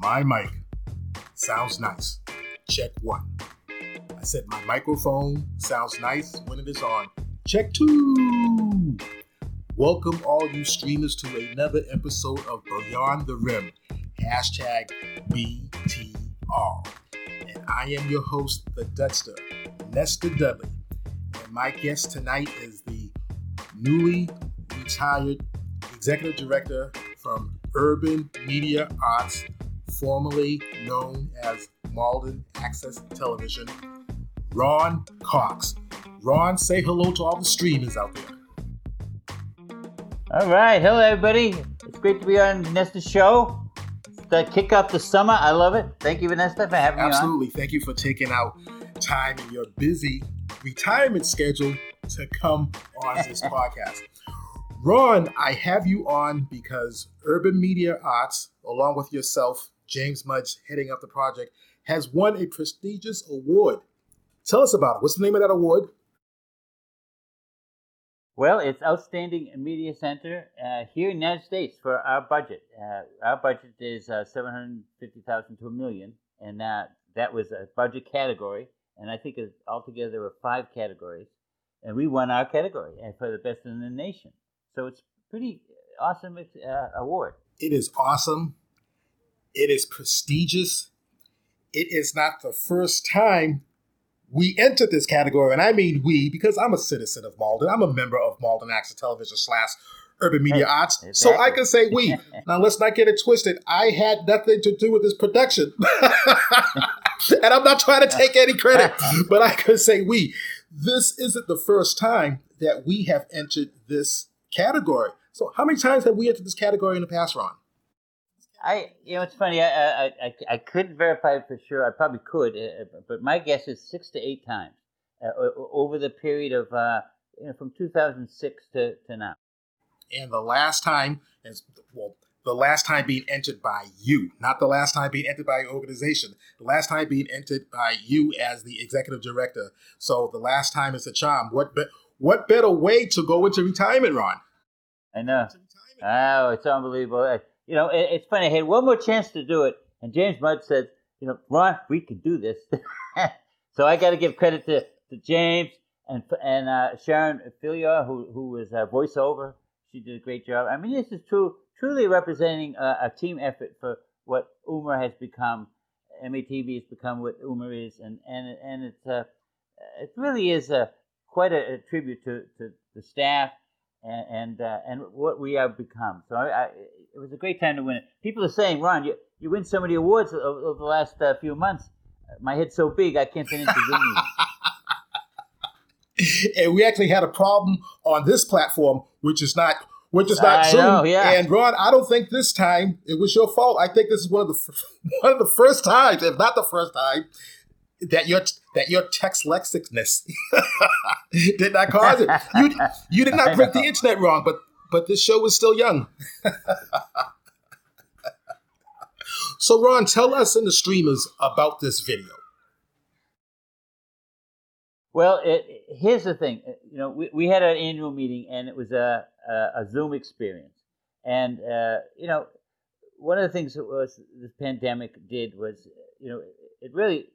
My mic sounds nice. Check one. I said my microphone sounds nice when it is on. Check two. Welcome all you streamers to another episode of Beyond the Rim. Hashtag BTR. And I am your host, the Dutster, Nestor Dudley. And my guest tonight is the newly retired executive director from Urban Media Arts, formerly known as Malden Access Television, Ron Cox. Ron, say hello to all the streamers out there. All right, hello everybody. It's great to be on Vanessa's show. To kick off the summer, I love it. Thank you, Vanessa, for having Absolutely. me on. Absolutely. Thank you for taking out time in your busy retirement schedule to come on this podcast. Ron, I have you on because Urban Media Arts, along with yourself, James Mudge, heading up the project, has won a prestigious award. Tell us about it. What's the name of that award? Well, it's Outstanding Media Center uh, here in the United States for our budget. Uh, our budget is uh, 750000 to a million, and that, that was a budget category. And I think it's altogether there were five categories. And we won our category uh, for the best in the nation. So it's pretty awesome uh, award. It is awesome. It is prestigious. It is not the first time we entered this category, and I mean we because I'm a citizen of Malden. I'm a member of Malden Access Television slash Urban Media hey, Arts, exactly. so I can say we. now let's not get it twisted. I had nothing to do with this production, and I'm not trying to take any credit, but I can say we. This isn't the first time that we have entered this category. So, how many times have we entered this category in the past, Ron? I, you know, it's funny. I, I, I, I couldn't verify it for sure. I probably could, uh, but my guess is six to eight times uh, over the period of, uh, you know, from 2006 to, to now. And the last time, is well, the last time being entered by you, not the last time being entered by your organization. The last time being entered by you as the executive director. So the last time is a charm. What be, what better way to go into retirement, Ron? I know. Oh, it's unbelievable you know, it, it's funny. I had one more chance to do it, and James Mudd said, you know, Ron, we can do this. so I got to give credit to, to James and and uh, Sharon Filia, who who was a voiceover. She did a great job. I mean, this is true, truly representing a, a team effort for what Uma has become. MATV has become what Uma is, and and and it's uh, it really is a quite a, a tribute to, to the staff and and, uh, and what we have become. So I, I, it was a great time to win it. People are saying, Ron, you, you win so many awards over, over the last uh, few months. My head's so big, I can't fit into Zoom and we actually had a problem on this platform, which is not which is not I Zoom. Know, yeah. And Ron, I don't think this time it was your fault. I think this is one of the one of the first times, if not the first time, that your that your text lexicness did not cause it. You you did not break the internet wrong, but but this show was still young. so Ron, tell us and the streamers about this video. Well, it, here's the thing. You know, we, we had an annual meeting, and it was a a, a Zoom experience. And uh, you know, one of the things that was this pandemic did was, you know, it really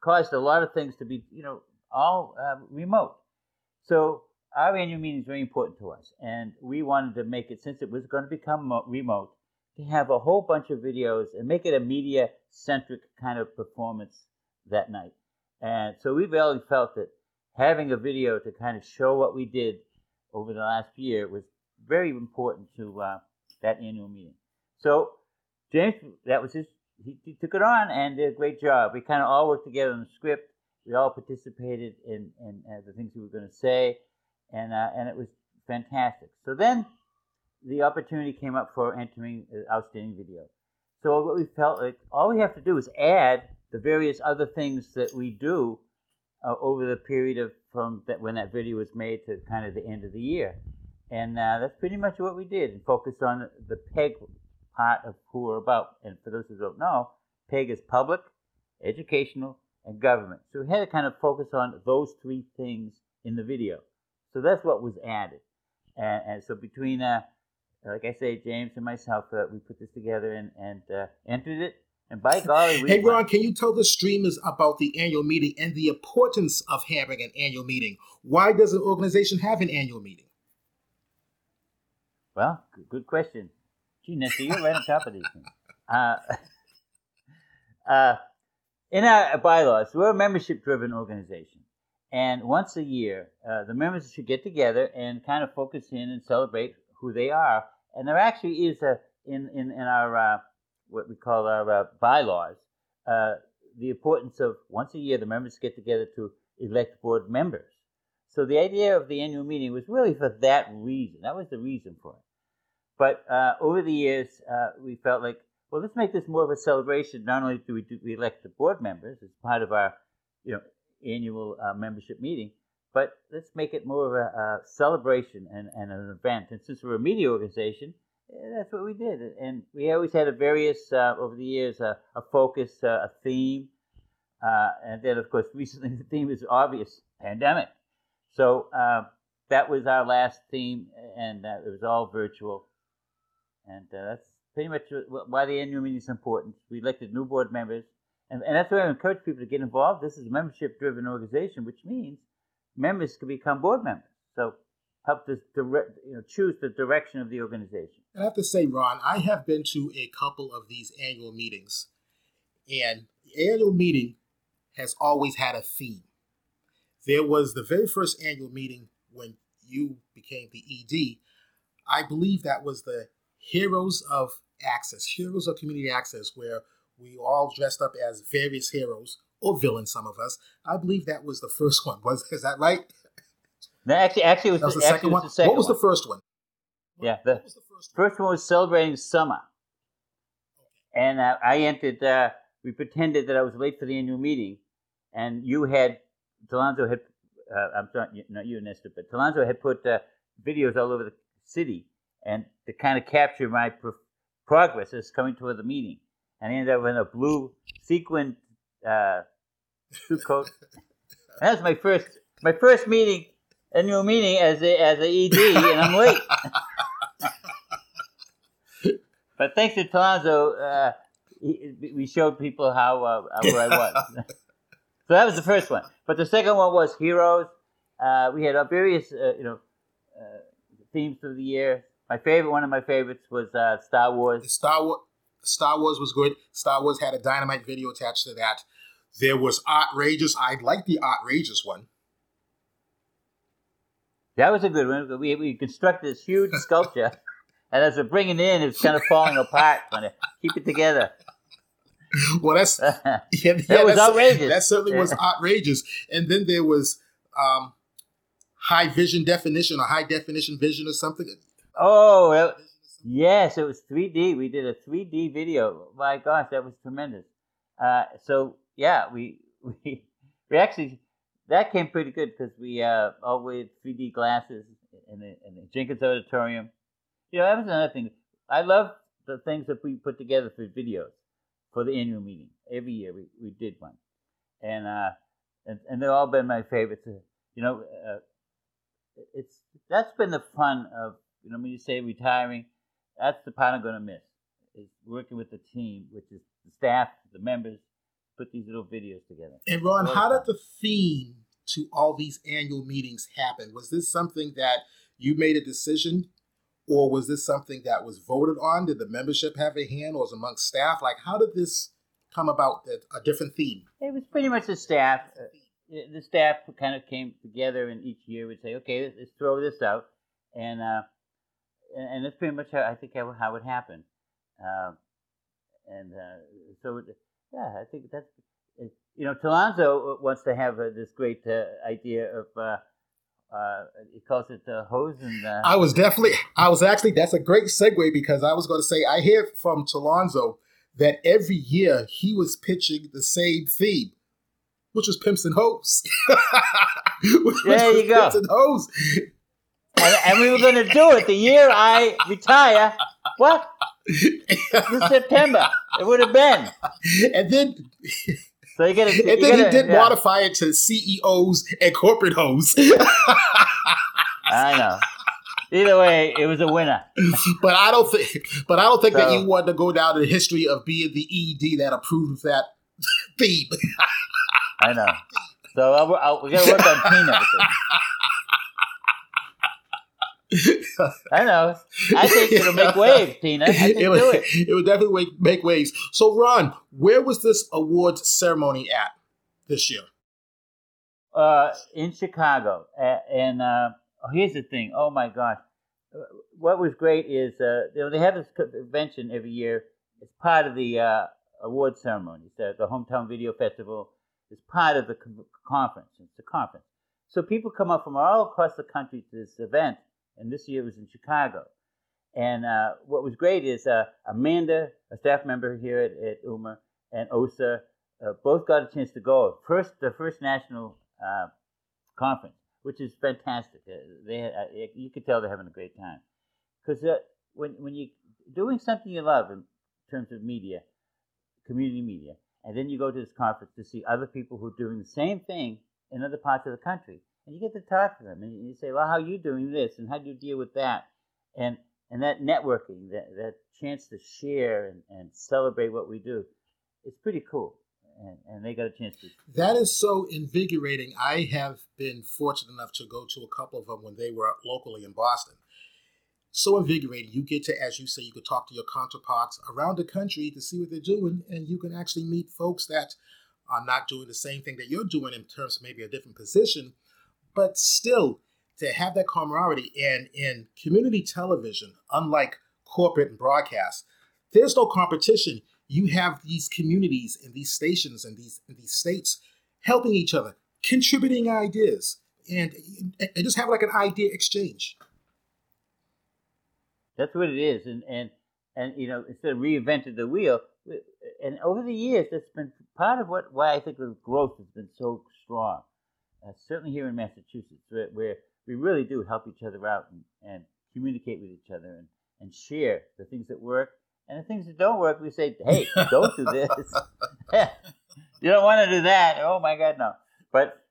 caused a lot of things to be, you know, all uh, remote. So our annual meeting is very important to us, and we wanted to make it since it was going to become remote to have a whole bunch of videos and make it a media centric kind of performance that night. And so we really felt that having a video to kind of show what we did over the last year was very important to uh, that annual meeting. So James, that was his he, he, took it on and did a great job. We kind of all worked together on the script. We all participated in, in uh, the things we were going to say, and uh, and it was fantastic. So then, the opportunity came up for entering outstanding video. So what we felt like all we have to do is add the various other things that we do uh, over the period of from that when that video was made to kind of the end of the year, and uh, that's pretty much what we did and focused on the PEG part of who we're about. And for those who don't know, PEG is public, educational, and government. So we had to kind of focus on those three things in the video. So that's what was added. And, and so between uh, like I say, James and myself, uh, we put this together and, and uh, entered it. And by golly, we Hey, won. Ron, can you tell the streamers about the annual meeting and the importance of having an annual meeting? Why does an organization have an annual meeting? Well, good, good question. Gee, Nestor, you're right on top of these things. Uh, uh, in our bylaws, we're a membership-driven organization, and once a year, uh, the members should get together and kind of focus in and celebrate who they are. And there actually is a in in in our uh, what we call our uh, bylaws uh, the importance of once a year the members get together to elect board members. So the idea of the annual meeting was really for that reason. That was the reason for it. But uh, over the years, uh, we felt like, well, let's make this more of a celebration. Not only do we, do we elect the board members as part of our, you know, annual uh, membership meeting, but let's make it more of a, a celebration and, and an event. And since we're a media organization, eh, that's what we did. And we always had a various uh, over the years uh, a focus, uh, a theme, uh, and then of course recently the theme is obvious: pandemic. So that was our last theme, and it was all virtual. And that's pretty much why the annual meeting is important. We elected new board members, and, and that's why I encourage people to get involved. This is a membership-driven organization, which means members can become board members. So help us direct, you know, choose the direction of the organization. I have to say, Ron, I have been to a couple of these annual meetings, and the annual meeting has always had a theme. There was the very first annual meeting when you became the ED. I believe that was the Heroes of Access, Heroes of Community Access, where we all dressed up as various heroes or villains, some of us. I believe that was the first one. Was is that right? No, actually, actually, it was, That was the second was one. the second what was one. the first one? Yeah, the- the first one? First one was celebrating summer, and uh, I entered. Uh, we pretended that I was late for the annual meeting, and you had Talonzo had. Uh, I'm sorry, not you, Nestor, but Talonzo had put uh, videos all over the city, and to kind of capture my pro- progress as coming toward the meeting, and I ended up in a blue sequin uh, suit coat. And that was my first my first meeting, annual meeting as a as a ED, and I'm late. But thanks to Talonzo, uh, we showed people how uh, where I was. so that was the first one. But the second one was heroes. Uh, we had uh, various, uh, you know, uh, themes through the year. My favorite, one of my favorites, was uh, Star Wars. Star Wars. Star Wars was good. Star Wars had a dynamite video attached to that. There was outrageous. I like the outrageous one. That was a good one. We, we constructed this huge sculpture, and as we're bringing it in, it's kind of falling apart. Trying to keep it together. Well, that's yeah, That was outrageous. That certainly was outrageous. And then there was um, high vision definition or high definition vision or something. oh, Yes, it was 3D. We did a 3D video. My gosh, that was tremendous. Uh, so yeah, we we we actually that came pretty good because we uh, all with 3D glasses in the, in the Jenkins Auditorium. You know, that was another thing. I love the things that we put together for videos for the annual meeting. Every year we, we did one, and uh, and and they've all been my favorites. Uh, You know, uh, it's that's been the fun of you know when you say retiring that's the part I'm going to miss is working with the team, which is the staff, the members, put these little videos together. And Ron, how did the theme to all these annual meetings happen? Was this something that you made a decision, or was this something that was voted on? Did the membership have a hand, or was it amongst staff? Like, how did this come about? That a different theme. It was pretty much the staff. Uh, the staff kind of came together, and each year would say, "Okay, let's, let's throw this out," and uh, and, that's pretty much how I think how, how it happened. Uh, and uh, so, it, yeah, I think that's you know, Talonzo wants to have uh, this great uh, idea of. Uh, uh, he calls it uh, hose and uh, I was definitely, I was actually, that's a great segue because I was going to say, I hear from Talonzo that every year he was pitching the same theme, which was Pimps and Hoes. There you go. Pimps and Hoes. And, and we were going to do it the year I retire. What? This September. It would have been. and then, So you got to. and then he did modify it to CEOs and corporate hoes. I know. Either way, it was a winner. but I don't think. But I don't think that you want to go down in history of being the ED that approved of that theme. I know. So uh, I'll, I'll, uh, we got to work on Tina. I know. I think it'll make waves, Tina. I think it, do would, it. it would definitely make, make waves. So, Ron, where was this awards ceremony at this year? uh, in Chicago, and uh, oh, here's the thing. Oh my gosh, what was great is uh, you know, they have this convention every year. It's part of the uh, award ceremony. The, the hometown video festival is part of the conference. It's a conference, so people come up from all across the country to this event. And this year was in Chicago. And uh, what was great is uh, Amanda, a staff member here at, at UMA, and OSA uh, both got a chance to go. First, the first national uh, conference, which is fantastic. Uh, they, uh, you could tell they're having a great time because when when you doing something you love in terms of media, community media, and then you go to this conference to see other people who are doing the same thing in other parts of the country, and you get to talk to them, and you say, "Well, how are you doing this, and how do you deal with that?" and and that networking, that that chance to share and, and celebrate what we do, it's pretty cool. And, and they got a chance to That is so invigorating. I have been fortunate enough to go to a couple of them when they were locally in Boston. So invigorating. You get to, as you say, you could talk to your counterparts around the country to see what they're doing, and you can actually meet folks that are not doing the same thing that you're doing in terms of maybe a different position, but still to have that camaraderie. And in community television, unlike corporate and broadcast, there's no competition. You have these communities and these stations and these and these states helping each other, contributing ideas, and, and just have like an idea exchange. That's what it is, and and and you know, instead of reinventing the wheel, and over the years, that's been part of what why I think the growth has been so strong. Uh, certainly here in Massachusetts, where, where we really do help each other out and, and communicate with each other and, and share the things that work and the things that don't work. We say, hey, don't do this. you don't want to do that. Oh my God, no. But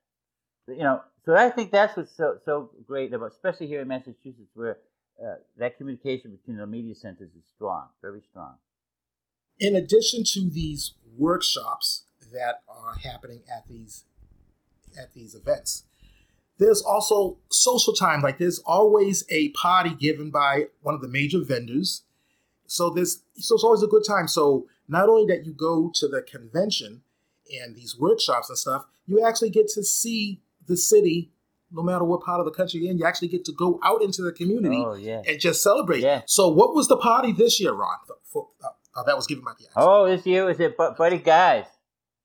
you know, so I think that's what's so so great about, especially here in Massachusetts, where uh, that communication between the media centers is strong, very strong. In addition to these workshops that are happening at these at these events, there's also social time. Like there's always a party given by one of the major vendors. So there's so it's always a good time. So not only that you go to the convention and these workshops and stuff, you actually get to see the city, no matter what part of the country you're in. You actually get to go out into the community Oh yeah. and just celebrate. Yeah. So what was the party this year, Ron? For, uh, uh, that was given by the Oh, this year was it Buddy Guys,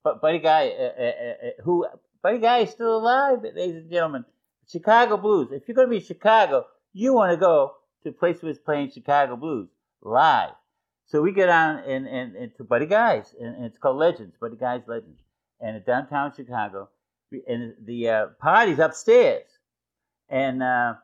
but Buddy Guy, uh, uh, uh, who Buddy Guy is still alive, ladies and gentlemen. Chicago Blues. If you're going to be in Chicago, you want to go to a place where it's playing Chicago Blues live. So we get on and, and, and to Buddy Guys, and, and it's called Legends, Buddy Guys Legends, and it's downtown Chicago. And the uh, party's upstairs, and uh,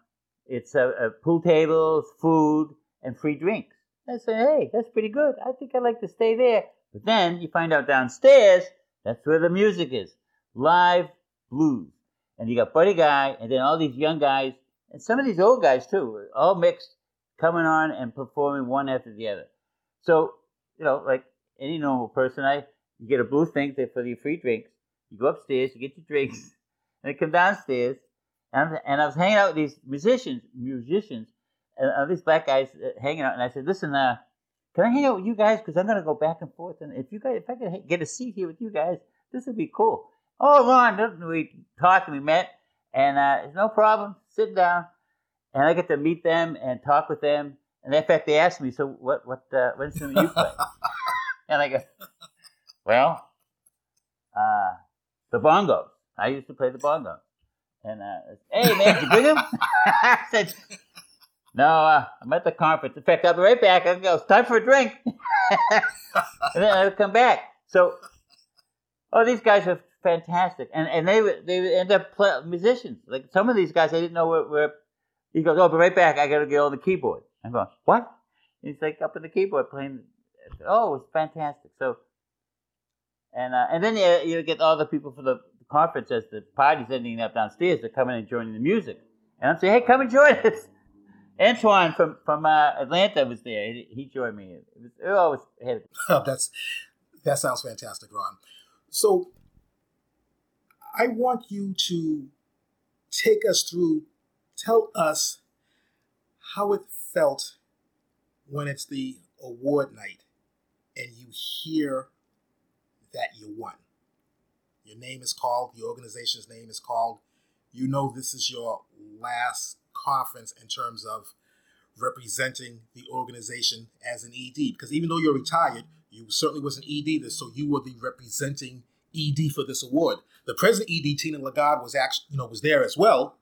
it's a, pool tables, food, and free drinks. I say, hey, that's pretty good. I think I'd like to stay there. But then you find out downstairs, that's where the music is live blues. And you got Buddy Guy, and then all these young guys, and some of these old guys too, all mixed, coming on and performing one after the other. So, you know, like any normal person, I you get a blue thing for the free drinks. You go upstairs, you get your drinks, and you come downstairs. And, and I was hanging out with these musicians, musicians, and uh, these black guys uh, hanging out. And I said, "Listen, uh, can I hang out with you guys? Because I'm gonna go back and forth. And if you guys, if I could get a seat here with you guys, this would be cool." Oh, Ron, we talked and we met, and uh, it's no problem. Sit down, and I get to meet them and talk with them. And in fact, they asked me, "So what? What? Uh, what instrument you play?" and I go, "Well, uh, the bongos. I used to play the bongos." And uh, hey, man, did you bring him? I said, "No, uh, I'm at the conference. In fact, I'll be right back. I'll go. It's time for a drink." and then I'll come back. So, oh, these guys are fantastic, and and they would- they end up play, musicians. Like some of these guys, I didn't know where. where he goes, "Oh, but right back. I got to get on the keyboard." I'm going, "What?" He's like up on the keyboard playing. Oh, it's fantastic. So, and uh, and then you, you get all the people for the conference as the party's ending up downstairs. They're coming and joining the music, and I'm saying, "Hey, come and join us." Antoine from from uh, Atlanta was there. He, he joined me. It was, it always had. Oh, that's that sounds fantastic, Ron. So I want you to take us through, tell us how it felt when it's the award night and you hear that you won. Your name is called, the organization's name is called. You know this is your last conference in terms of representing the organization as an ED. Because even though you're retired, you certainly was an ED, so you were the representing ED for this award. The present ED, Tina Lagarde, was actually, you know, was there as well,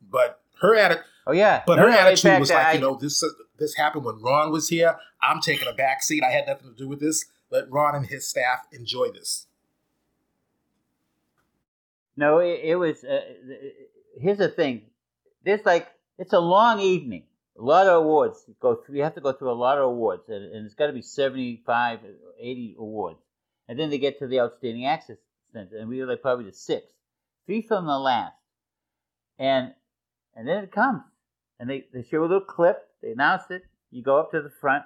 but her attitude. Oh yeah, but no, her no, attitude was like, I, you know, this uh, this happened when Ron was here. I'm taking a back seat. I had nothing to do with this. Let Ron and his staff enjoy this. No, it, it was. Uh, here's the thing. There's like it's a long evening. A lot of awards go through. You have to go through a lot of awards, and, and it's got to be 75, 80 awards. And then they get to the outstanding access and we were like probably the sixth, three from the last. And and then it comes, and they, they show a little clip. They announce it. You go up to the front,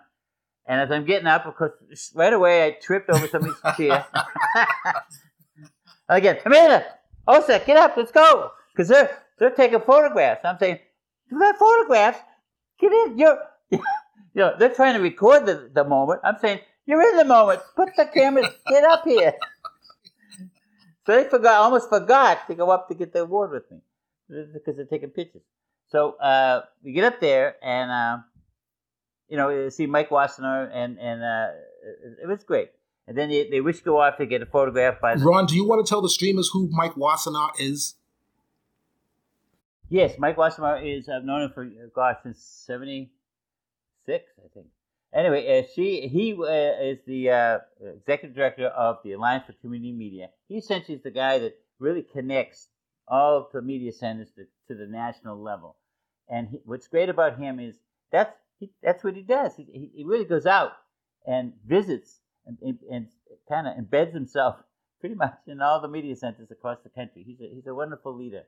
and as I'm getting up, of course, right away I tripped over somebody's chair. Again, Amanda, Osa, get up, let's go, because they're they're taking photographs. I'm saying, do that photographs? Get in, you're, you know, they're trying to record the, the moment. I'm saying, you're in the moment. Put the camera, get up here. They forgot, almost forgot to go up to get the award with me because they're taking pictures. So uh, we get up there and, uh, you know, see Mike Wassenaar and, and uh, it, was great. And then they, they wish to go off to get a photograph by. The- Ron, do you want to tell the streamers who Mike Wassenaar is? Yes, Mike Wassenaar is, I've known him for, gosh, since 76, I think. Anyway, uh, she he uh, is the uh, executive director of the Alliance for Community Media. He essentially is the guy that really connects all of the media centers to, to the national level. And he, what's great about him is that's he, that's what he does. He, he really goes out and visits and, and, and kind of embeds himself pretty much in all the media centers across the country. He's a, he's a wonderful leader.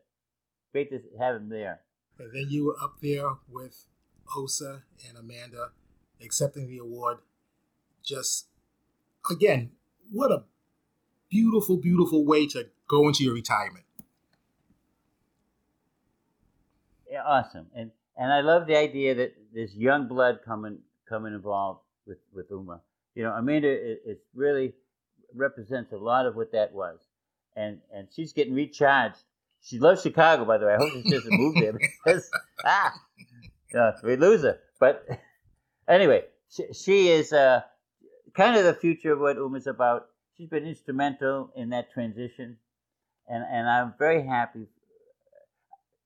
Great to have him there. And then you were up there with Osa and Amanda accepting the award. Just again, what a beautiful, beautiful way to go into your retirement. Yeah, awesome, and and I love the idea that there's young blood coming coming involved with with Uma. You know, Amanda it, it really represents a lot of what that was, and and she's getting recharged. She loves Chicago, by the way. I hope she doesn't move there because ah, uh, we lose her. But anyway, she, she is uh, kind of the future of what Uma's about. She's been instrumental in that transition, and and I'm very happy.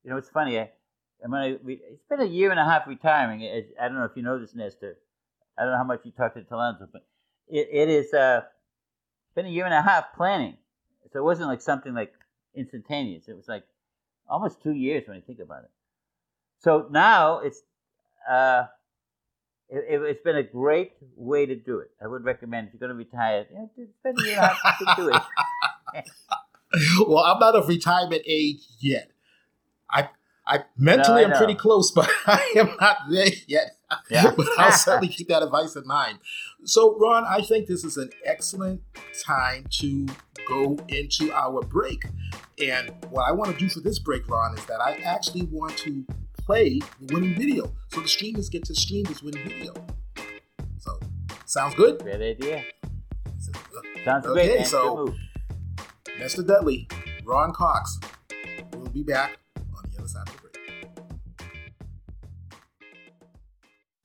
You know, it's funny. I, I mean, we, it's been a year and a half retiring. I don't know if you know this, Nestor. I don't know how much you talked to Talonzo, but it, it is uh, been a year and a half planning. So it wasn't like something like instantaneous. It was like almost two years when you think about it. So now it's uh, it, has been a great way to do it. I would recommend if you're going to retire, you know, spend a year and a half to do it. well, I'm not of retirement age yet. I I mentally no, I am pretty close, but I am not there yet. Yeah. but I'll certainly keep that advice in mind. So, Ron, I think this is an excellent time to go into our break. And what I want to do for this break, Ron, is that I actually want to play the winning video. So the streamers get to stream this winning video. So, sounds good? Great idea. Sounds okay, great. So Mr. Dudley, Ron Cox, we'll be back on the other side of the break.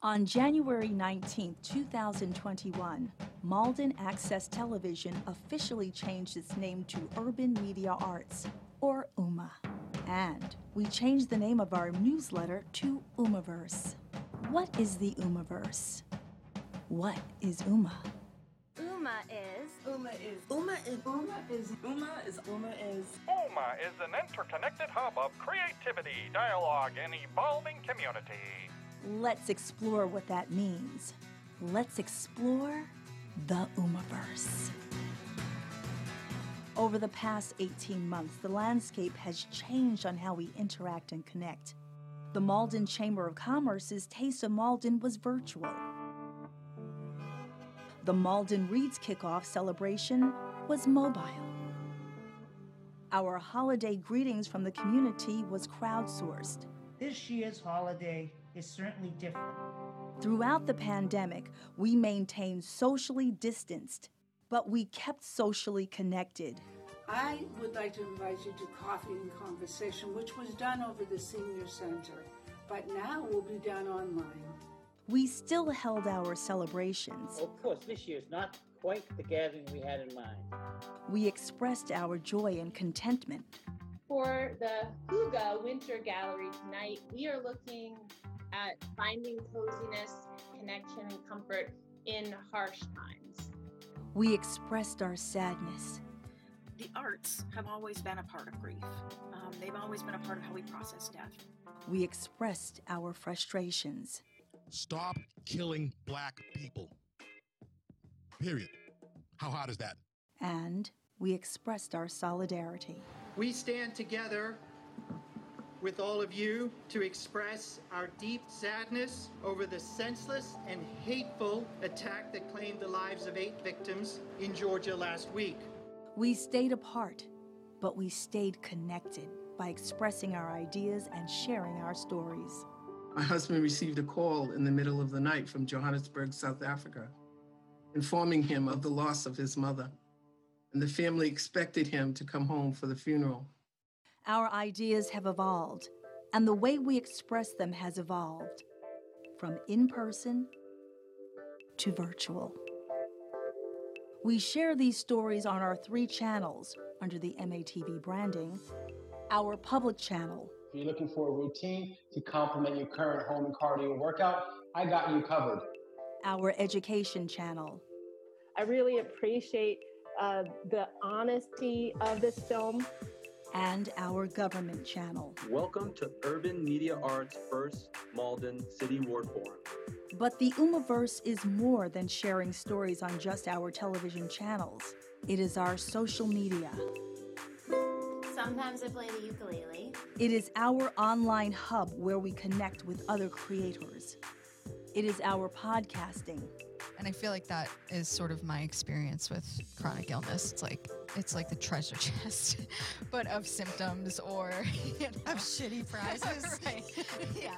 On January 19, 2021, Malden Access Television officially changed its name to Urban Media Arts, or UMA. And we changed the name of our newsletter to Umaverse. What is the Umaverse? What is Uma? Uma is. Uma is. Uma is. Uma is. Uma is. Uma is. Uma is an interconnected hub of creativity, dialogue, and evolving community. Let's explore what that means. Let's explore the Umaverse. Over the past 18 months, the landscape has changed on how we interact and connect. The Malden Chamber of Commerce's Taste of Malden was virtual. The Malden Reads kickoff celebration was mobile. Our holiday greetings from the community was crowdsourced. This year's holiday is certainly different. Throughout the pandemic, we maintained socially distanced, but we kept socially connected. I would like to invite you to Coffee and Conversation, which was done over the Senior Center, but now will be done online. We still held our celebrations. Of course, this year is not quite the gathering we had in mind. We expressed our joy and contentment. For the Hygge Winter Gallery tonight, we are looking at finding coziness, connection, and comfort in harsh times. We expressed our sadness. The arts have always been a part of grief. Um, they've always been a part of how we process death. We expressed our frustrations. Stop killing black people. Period. How hard is that? And we expressed our solidarity. We stand together with all of you to express our deep sadness over the senseless and hateful attack that claimed the lives of eight victims in Georgia last week. We stayed apart, but we stayed connected by expressing our ideas and sharing our stories. My husband received a call in the middle of the night from Johannesburg, South Africa, informing him of the loss of his mother. And the family expected him to come home for the funeral. Our ideas have evolved, and the way we express them has evolved from in person to virtual. We share these stories on our three channels under the MATV branding our public channel. If you're looking for a routine to complement your current home and cardio workout, I got you covered. Our education channel. I really appreciate uh, the honesty of this film. And our government channel. Welcome to Urban Media Arts First Malden City Ward Forum. But the Umaverse is more than sharing stories on just our television channels. It is our social media. Sometimes I play the ukulele. It is our online hub where we connect with other creators. It is our podcasting. And I feel like that is sort of my experience with chronic illness. It's like it's like the treasure chest, but of symptoms or you know. of shitty prizes. right. yeah.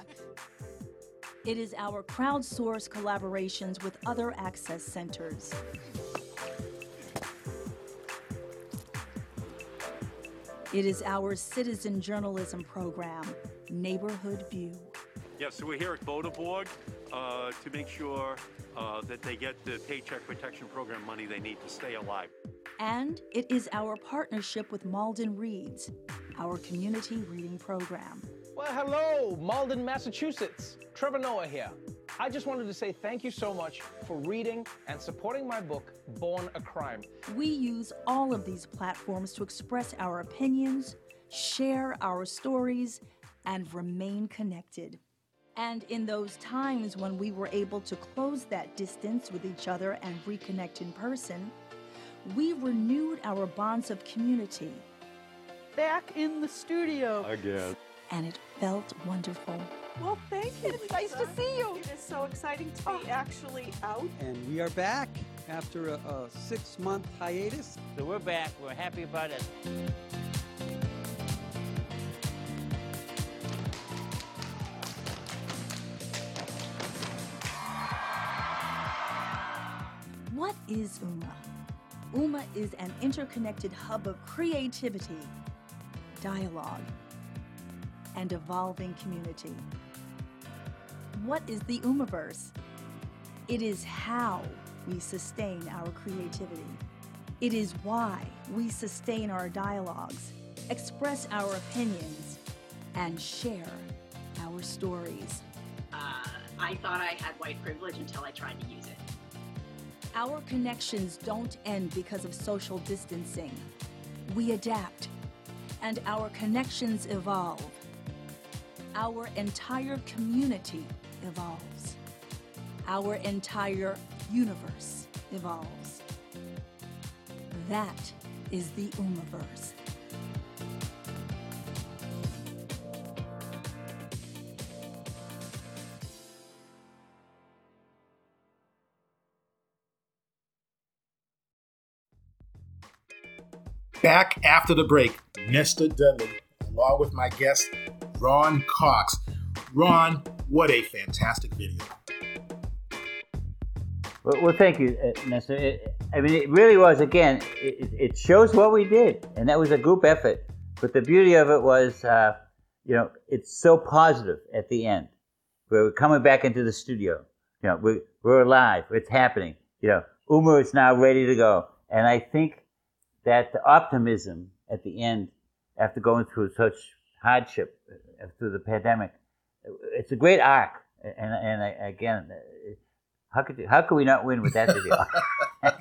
It is our crowdsourced collaborations with other access centers. It is our citizen journalism program, Neighborhood View. Yeah, so we're here at Vodaborg uh, to make sure uh, that they get the Paycheck Protection Program money they need to stay alive. And it is our partnership with Malden Reads, our community reading program. Well, hello, Malden, Massachusetts. Trevor Noah here. I just wanted to say thank you so much for reading and supporting my book, Born a Crime. We use all of these platforms to express our opinions, share our stories, and remain connected. And in those times when we were able to close that distance with each other and reconnect in person, we renewed our bonds of community. Back in the studio. Again. And it felt wonderful. Well, thank you. It's nice to see you. It is so exciting to be oh. actually out. And we are back after a, a six month hiatus. So we're back. We're happy about it. What is UMA? UMA is an interconnected hub of creativity, dialogue, and evolving community. What is the Umaverse? It is how we sustain our creativity. It is why we sustain our dialogues, express our opinions, and share our stories. Uh, I thought I had white privilege until I tried to use it. Our connections don't end because of social distancing. We adapt, and our connections evolve our entire community evolves. Our entire universe evolves. That is the Umaverse. Back after the break, Nestor Dudley, along with my guest, Ron Cox. Ron, what a fantastic video. Well, well thank you, uh, Nestor. It, I mean, it really was, again, it, it, shows what we did, and that was a group effort. But the beauty of it was, uh, you know, it's so positive at the end. We're coming back into the studio. You know, we're, we're alive. It's happening. You know, Uma is now ready to go. And I think that the optimism at the end, after going through such hardship uh, through the pandemic, it's a great arc. And, and again, how could how could we not win with that video?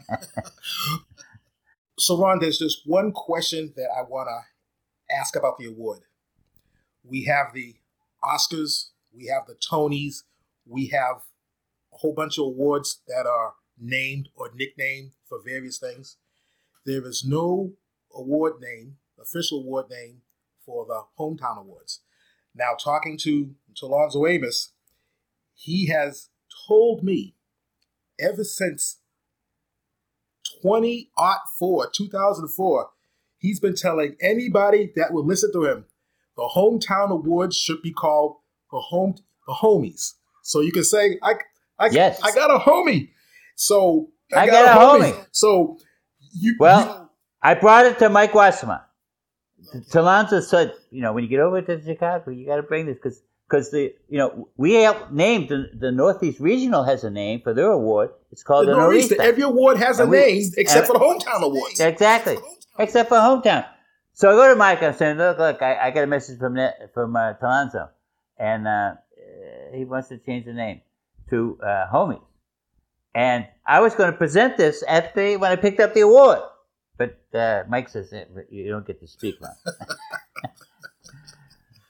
so, Ron, there's just one question that I want to ask about the award. We have the Oscars, we have the Tonys, we have a whole bunch of awards that are named or nicknamed for various things. There is no award name, official award name for the Hometown Awards. Now, talking to Talonzo Amos, he has told me ever since 2004, 2004, he's been telling anybody that will listen to him, the hometown awards should be called the home the homies. So you can say, I I, yes. I got a homie. So I, I got, got, a homie. homie. So you Well, you, I brought it to Mike Wassenaar. Talonzo said, you know, when you get over to Chicago, you got to bring this because because the you know we have named the, the, Northeast Regional has a name for their award. It's called the, the Northeast. Every award has a we, name except for the hometown awards. Exactly, except for hometown. So I go to Mike. I'm saying, look, look, I, I got a message from from uh, Talonzo, and uh, he wants to change the name to uh, Homies. And I was going to present this at the when I picked up the award, but uh, Mike says you don't get to speak, man.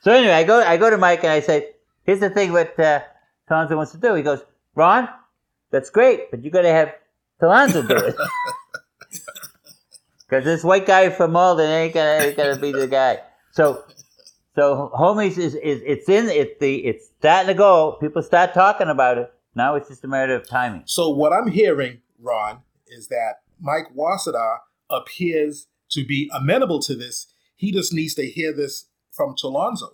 So anyway, I go I go to Mike and I say, here's the thing what uh, wants to do. He goes, Ron, that's great, but you got to have Talonzo do it. Because this white guy from Malden ain't gonna, ain't gonna be the guy. So, so homies is, is it's in it's the it's starting to go. People start talking about it. Now it's just a matter of timing. So what I'm hearing, Ron, is that Mike Wassenaar appears to be amenable to this. He just needs to hear this from Talonzo.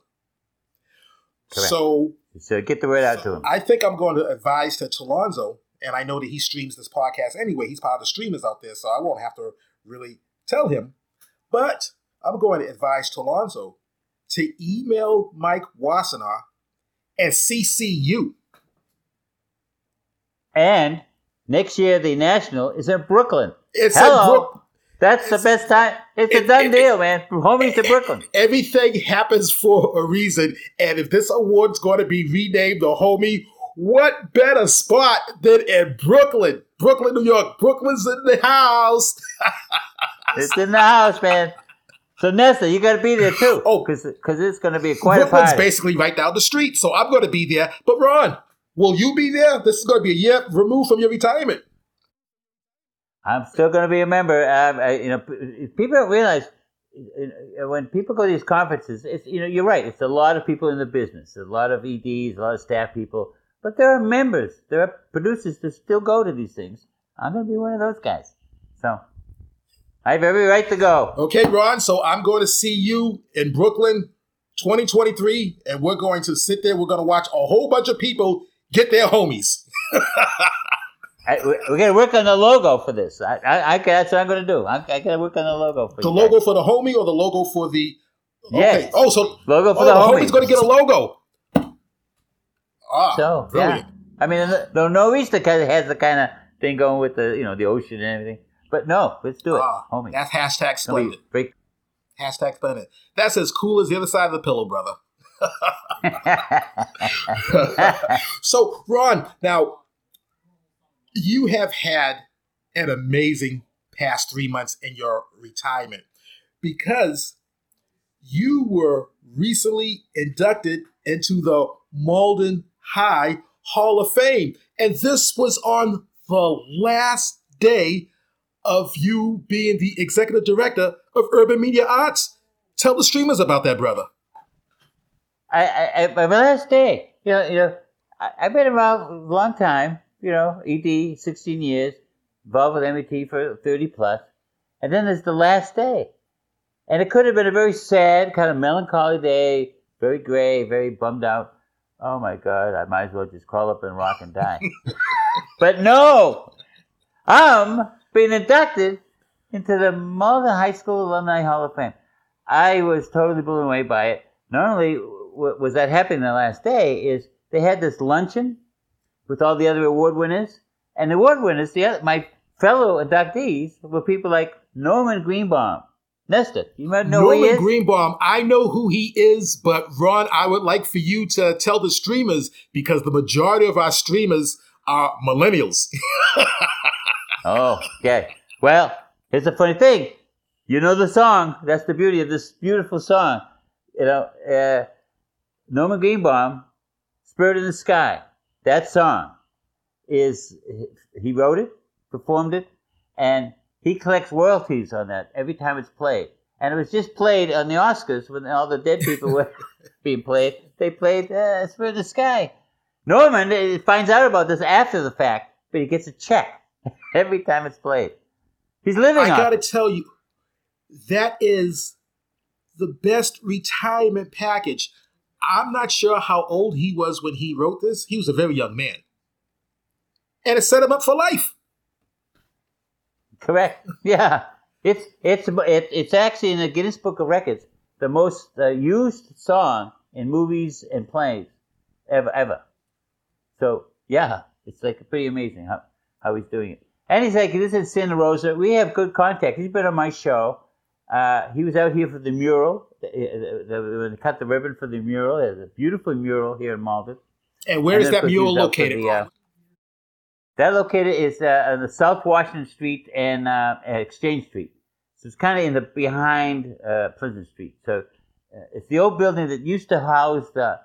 So, so get the word out to him. I think I'm going to advise to Talonzo, and I know that he streams this podcast anyway. He's part of the streamers out there, so I won't have to really tell him. But I'm going to advise Talonzo to email Mike Wassenaar and CCU. And next year, the National is in Brooklyn. It's Hello. in That's the best time. It's a done deal, man. From homies to Brooklyn. Everything happens for a reason. And if this award's going to be renamed the homie, what better spot than in Brooklyn? Brooklyn, New York. Brooklyn's in the house. it's in the house, man. So Nestor, you got to be there too. Oh, because it's going to be quite Brooklyn's a party. basically right down the street, so I'm going to be there. But Ron, will you be there? This is going to be a year removed from your retirement. I'm still going to be a member. Um, I, you know, people don't realize when people go to these conferences, it's you know, you're right. It's a lot of people in the business, a lot of EDs, a lot of staff people, but there are members, there are producers that still go to these things. I'm going to be one of those guys. So I have every right to go. Okay, Ron. So I'm going to see you in Brooklyn, 2023, and we're going to sit there. We're going to watch a whole bunch of people get their homies. I, we're gonna work on the logo for this. I, I, I that's what I'm gonna do. I, I gotta work on the logo for the logo guys. for the homie or the logo for the. Okay. Yes. Oh, so logo for oh, the, the homie. homie's gonna get a logo. Ah, so brilliant. yeah. I mean, the, the Norista kind of has the kind of thing going with the you know the ocean and everything. But no, let's do it, ah, homie. That's hashtag splendid. Break. Hashtag splendid. That's as cool as the other side of the pillow, brother. so, Ron, now you have had an amazing past three months in your retirement because you were recently inducted into the Malden High Hall of Fame. And this was on the last day of you being the executive director of Urban Media Arts. Tell the streamers about that, brother. I, I, my last day, you know, you know, I've been around a long time you know, ED, 16 years, involved with MET for 30 plus. And then there's the last day. And it could have been a very sad, kind of melancholy day, very gray, very bummed out. Oh my God, I might as well just crawl up and rock and die. but no, I'm being inducted into the Malden High School Alumni Hall of Fame. I was totally blown away by it. Not only was that happening the last day, is they had this luncheon with all the other award winners, and the award winners, the other, my fellow inductees, were people like Norman Greenbaum. Nestor, you might know who he Norman. Greenbaum, I know who he is, but Ron, I would like for you to tell the streamers because the majority of our streamers are millennials. Oh, okay. Well, here's the funny thing. You know the song. That's the beauty of this beautiful song. You know, uh, Norman Greenbaum, "Spirit in the Sky." That song is he wrote it, performed it, and he collects royalties on that every time it's played. And it was just played on the Oscars when all the dead people were being played. They played uh, "Spirit in the Sky." Norman uh, finds out about this after the fact, but he gets a check every time it's played. He's living I gotta it. tell you, that is the best retirement package. I'm not sure how old he was when he wrote this. He was a very young man. And it set him up for life. Correct. Yeah. It's it's it, it's actually in the Guinness Book of Records the most uh, used song in movies and plays ever ever. So yeah, it's like pretty amazing how how he's doing it. And he's like this is Santa Rosa. We have good contact. He's been on my show. Uh, he was out here for the mural. When they cut the ribbon for the mural. There's a beautiful mural here in Malden. And where is then, of that mural was out for located? the, uh, that located is uh, on the South Washington Street and uh, Exchange Street. So it's kind of in the behind uh, Pleasant Street. So uh, it's the old building that used to house the,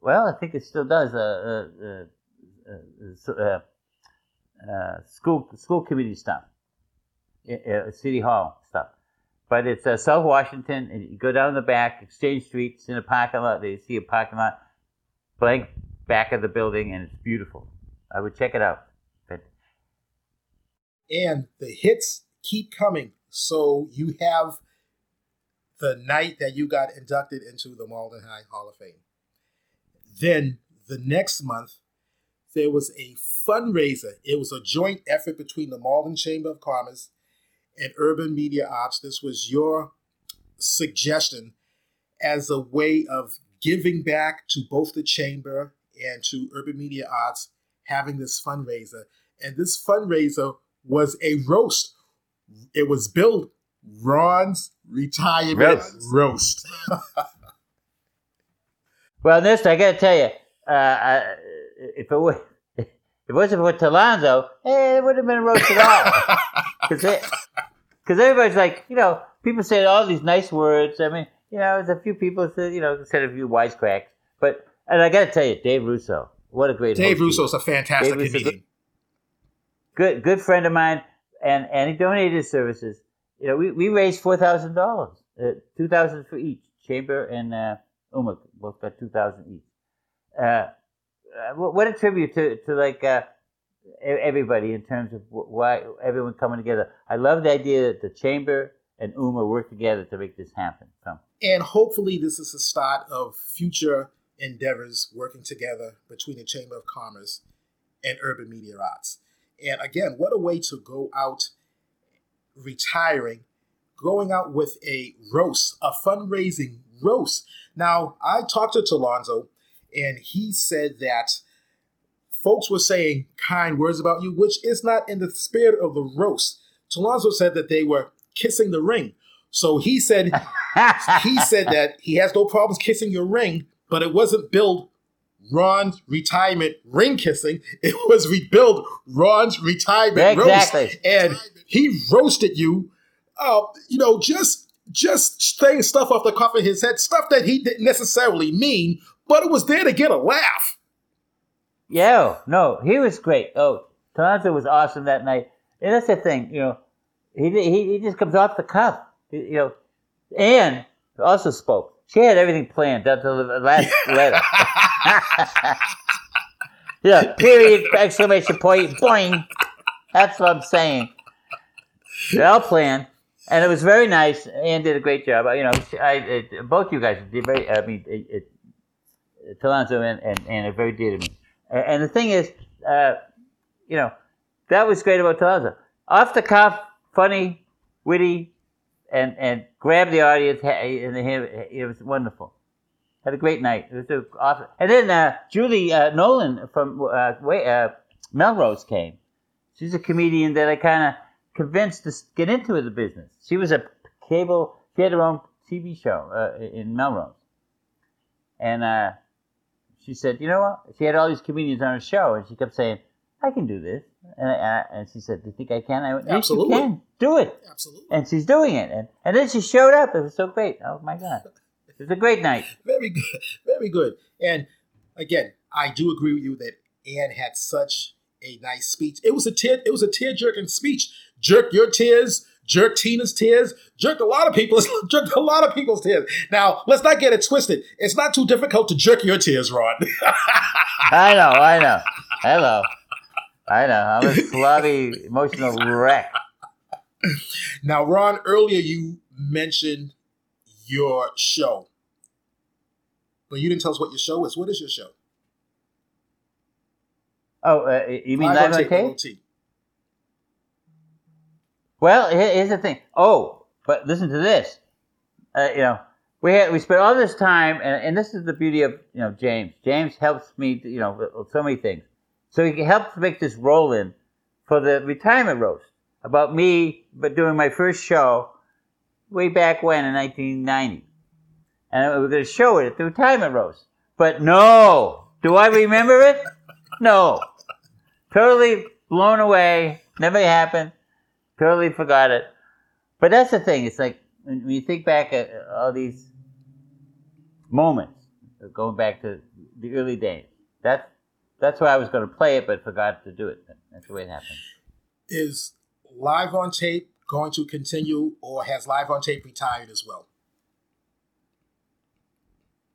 well, I think it still does, uh, uh, uh, uh, uh, school school committee stuff, uh, uh, city hall stuff. But it's uh, South Washington, and you go down the back, Exchange Street, it's in a parking lot. They see a parking lot, blank back of the building, and it's beautiful. I would check it out. But and the hits keep coming. So you have the night that you got inducted into the Malden High Hall of Fame. Then the next month, there was a fundraiser. It was a joint effort between the Malden Chamber of Commerce and Urban Media Arts. This was your suggestion as a way of giving back to both the chamber and to Urban Media Arts having this fundraiser. And this fundraiser was a roast. It was billed Ron's retirement Roast. roast. well, this I got to tell you, uh, I, if it were, if it wasn't for Talonzo, eh, it would have been a roast at all. Because everybody's like, you know, people say all these nice words. I mean, you know, there's a few people said, you know, said a few wisecracks. But and I got to tell you, Dave Russo, what a great Dave he Russo's a fantastic Dave comedian. good good friend of mine, and and he donated his services. You know, we, we raised four thousand dollars, uh, two thousand for each. Chamber and uh, Uma both got two thousand each. Uh, uh, what what a tribute to to like uh, everybody in terms of why everyone coming together. I love the idea that the chamber and Uma work together to make this happen. So And hopefully, this is the start of future endeavors working together between the Chamber of Commerce and Urban Media Arts. And again, what a way to go out retiring, going out with a roast, a fundraising roast. Now, I talked to Talonzo, and he said that folks were saying kind words about you, which is not in the spirit of the roast. Talonzo said that they were kissing the ring. So he said he said that he has no problems kissing your ring, but it wasn't billed Ron's retirement ring kissing. It was rebuild Ron's retirement Exactly. roast, and he roasted you. Uh, you know, just just saying stuff off the cuff of his head, stuff that he didn't necessarily mean, but it was there to get a laugh. Yeah, no, he was great. Oh, Talonzo was awesome that night. And that's the thing, you know, he he, he just comes off the cuff, you know. Anne also spoke. She had everything planned down to the last letter. yeah, period, exclamation point, boing. That's what I'm saying. All planned. and it was very nice. Anne did a great job. You know, I, it, both you guys did very. I mean, it, it, Talonzo and, and and are very dear to me. And the thing is, uh, you know, that was great about Talonzo. Off the cuff, funny, witty, and and grab the audience. And it was wonderful. Had a great night. It was awesome. And then uh, Julie uh, Nolan from uh, uh, Melrose came. She's a comedian that I kind of convinced to get into the business. She was a cable. She had her own TV show uh, in Melrose, and she said, "You know what?" She had all these comedians on her show, and she kept saying, "I can do this." And, I, and she said, "Do you think I can?" I went, "Yes, Absolutely. you can. Do it." Absolutely. And she's doing it, and and then she showed up. It was so great. Oh my god, it was a great night. Very good. Very good. And again, I do agree with you that Anne had such a nice speech. It was a tear. It was a tear jerking speech. Jerk your tears. Jerk Tina's tears. Jerked a lot of people's. Jerked a lot of people's tears. Now let's not get it twisted. It's not too difficult to jerk your tears, Ron. I know. I know. Hello. I know. I'm a slobby, emotional wreck. Now, Ron, earlier you mentioned your show, but you didn't tell us what your show is. What is your show? Oh, uh, you mean live, on tape? tape? Well, here's the thing. Oh, but listen to this. Uh, you know, we had we spent all this time, and, and this is the beauty of you know James. James helps me, you know, with so many things. So he helped make this roll in for the retirement roast about me, but doing my first show way back when in 1990, and we were going to show it at the retirement roast. But no, do I remember it? No, totally blown away. Never happened. Totally forgot it. But that's the thing. It's like when you think back at all these moments, going back to the early days. That's that's why I was going to play it, but forgot to do it. That's the way it happened. Is live on tape going to continue, or has live on tape retired as well?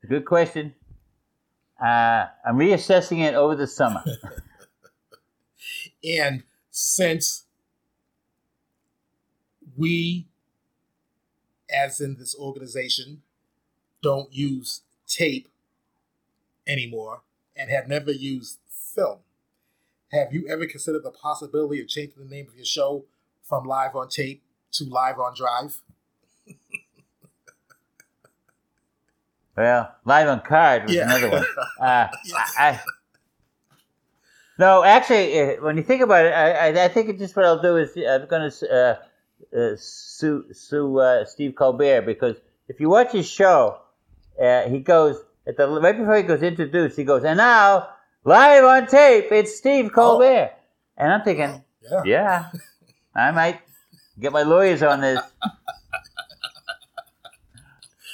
Good question. Uh, I'm reassessing it over the summer. and since we, as in this organization, don't use tape anymore and have never used film, have you ever considered the possibility of changing the name of your show from Live on Tape to Live on Drive? well, Live on Card was Yeah. another one. Uh, I, I, no, actually, uh, when you think about it, I, I, I think just what I'll do is I'm going to uh, uh, sue, sue uh, Steve Colbert because if you watch his show, uh, he goes at the right before he goes introduced, he goes, and now live on tape, it's Steve Colbert, and I'm thinking, yeah, yeah, I might get my lawyers on this.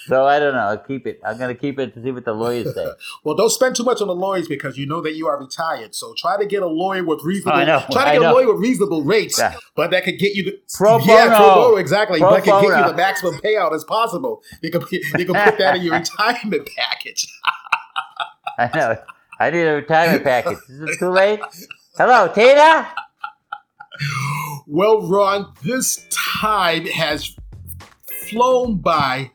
So I don't know. I'll keep it. I'm going to keep it to see what the lawyers say. Well, don't spend too much on the lawyers because you know that you are retired. So try to get a lawyer with reasonable. I know, try to I get a lawyer with reasonable rates, Yeah. but that could get you the Pro yeah, pro bono. bono exactly. Pro but can get you the maximum payout as possible. You can you can put that in your retirement package. I know. I need a retirement package. Is it too late? Hello, Tina. Well, Ron, this time has flown by.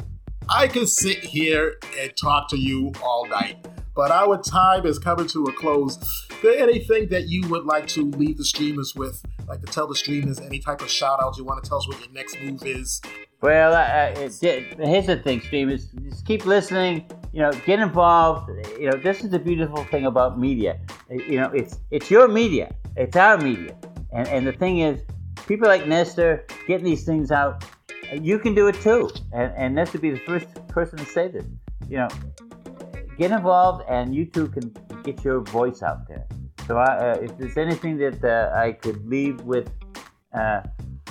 I could sit here and talk to you all night, but our time is coming to a close. Is there anything that you would like to leave the streamers with? Like to tell the streamers any type of shout out you want to tell us what your next move is? Well, uh, uh, here's the thing, streamers. Just keep listening. You know, get involved. You know, this is the beautiful thing about media. You know, it's it's your media. It's our media. And and the thing is, people like Nestor getting these things out. You can do it too. And and Nestor be the first person to say this. You know, get involved, and you too can get your voice out there. So, I, uh, if there's anything that uh, I could leave with, uh,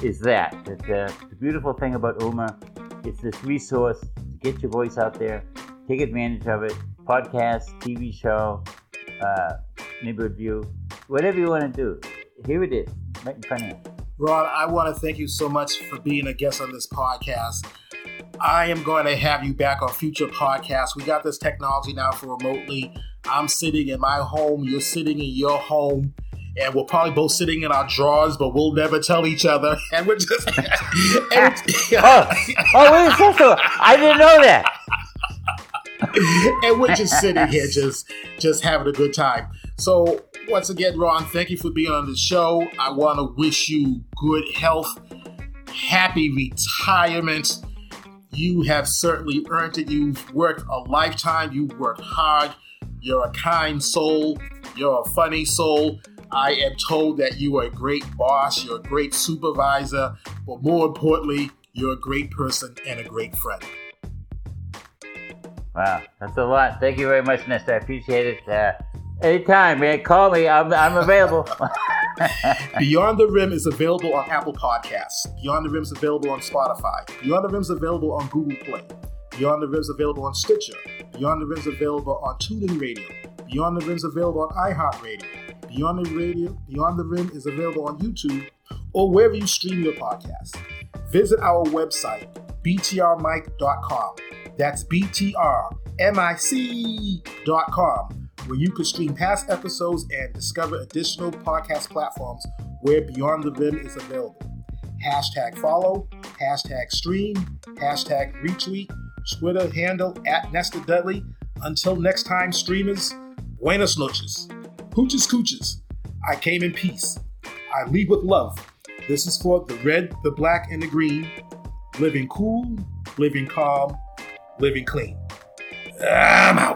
is that that uh, the beautiful thing about UMA, it's this resource to get your voice out there, take advantage of it. Podcast, TV show, uh, neighborhood view, whatever you want to do. Here it is, right in front of you. Ron, I want to thank you so much for being a guest on this podcast. I am going to have you back on future podcasts. We got this technology now for remotely. I'm sitting in my home, you're sitting in your home, and we're probably both sitting in our drawers, but we'll never tell each other. And we're just. and we're- oh, oh, wait a second. I didn't know that. and we're just sitting here, just just having a good time. So once again, Ron, thank you for being on the show. I want to wish you good health, happy retirement. You have certainly earned it. You've worked a lifetime. You've worked hard. You're a kind soul. You're a funny soul. I am told that you are a great boss. You're a great supervisor. But more importantly, you're a great person and a great friend. Wow, that's a lot. Thank you very much, Nestor. I appreciate it. Uh, anytime, man. Call me. I'm, I'm available. Beyond the Rim is available on Apple Podcasts. Beyond the Rim is available on Spotify. Beyond the Rim is available on Google Play. Beyond the Rim is available on Stitcher. Beyond the Rim is available on TuneIn Radio. Beyond the Rim is available on iHeartRadio. Beyond the Radio, Beyond the Rim is available on YouTube or wherever you stream your podcast. Visit our website, btrmic.com. That's btrmic.com, where you can stream past episodes and discover additional podcast platforms where Beyond the Rim is available. Hashtag follow, hashtag stream, hashtag retweet, Twitter handle at Nestor Dudley. Until next time, streamers, buenas noches. Hooches cooches. I came in peace. I leave with love. This is for the red, the black, and the green. Living cool, living calm, living clean. I'm out.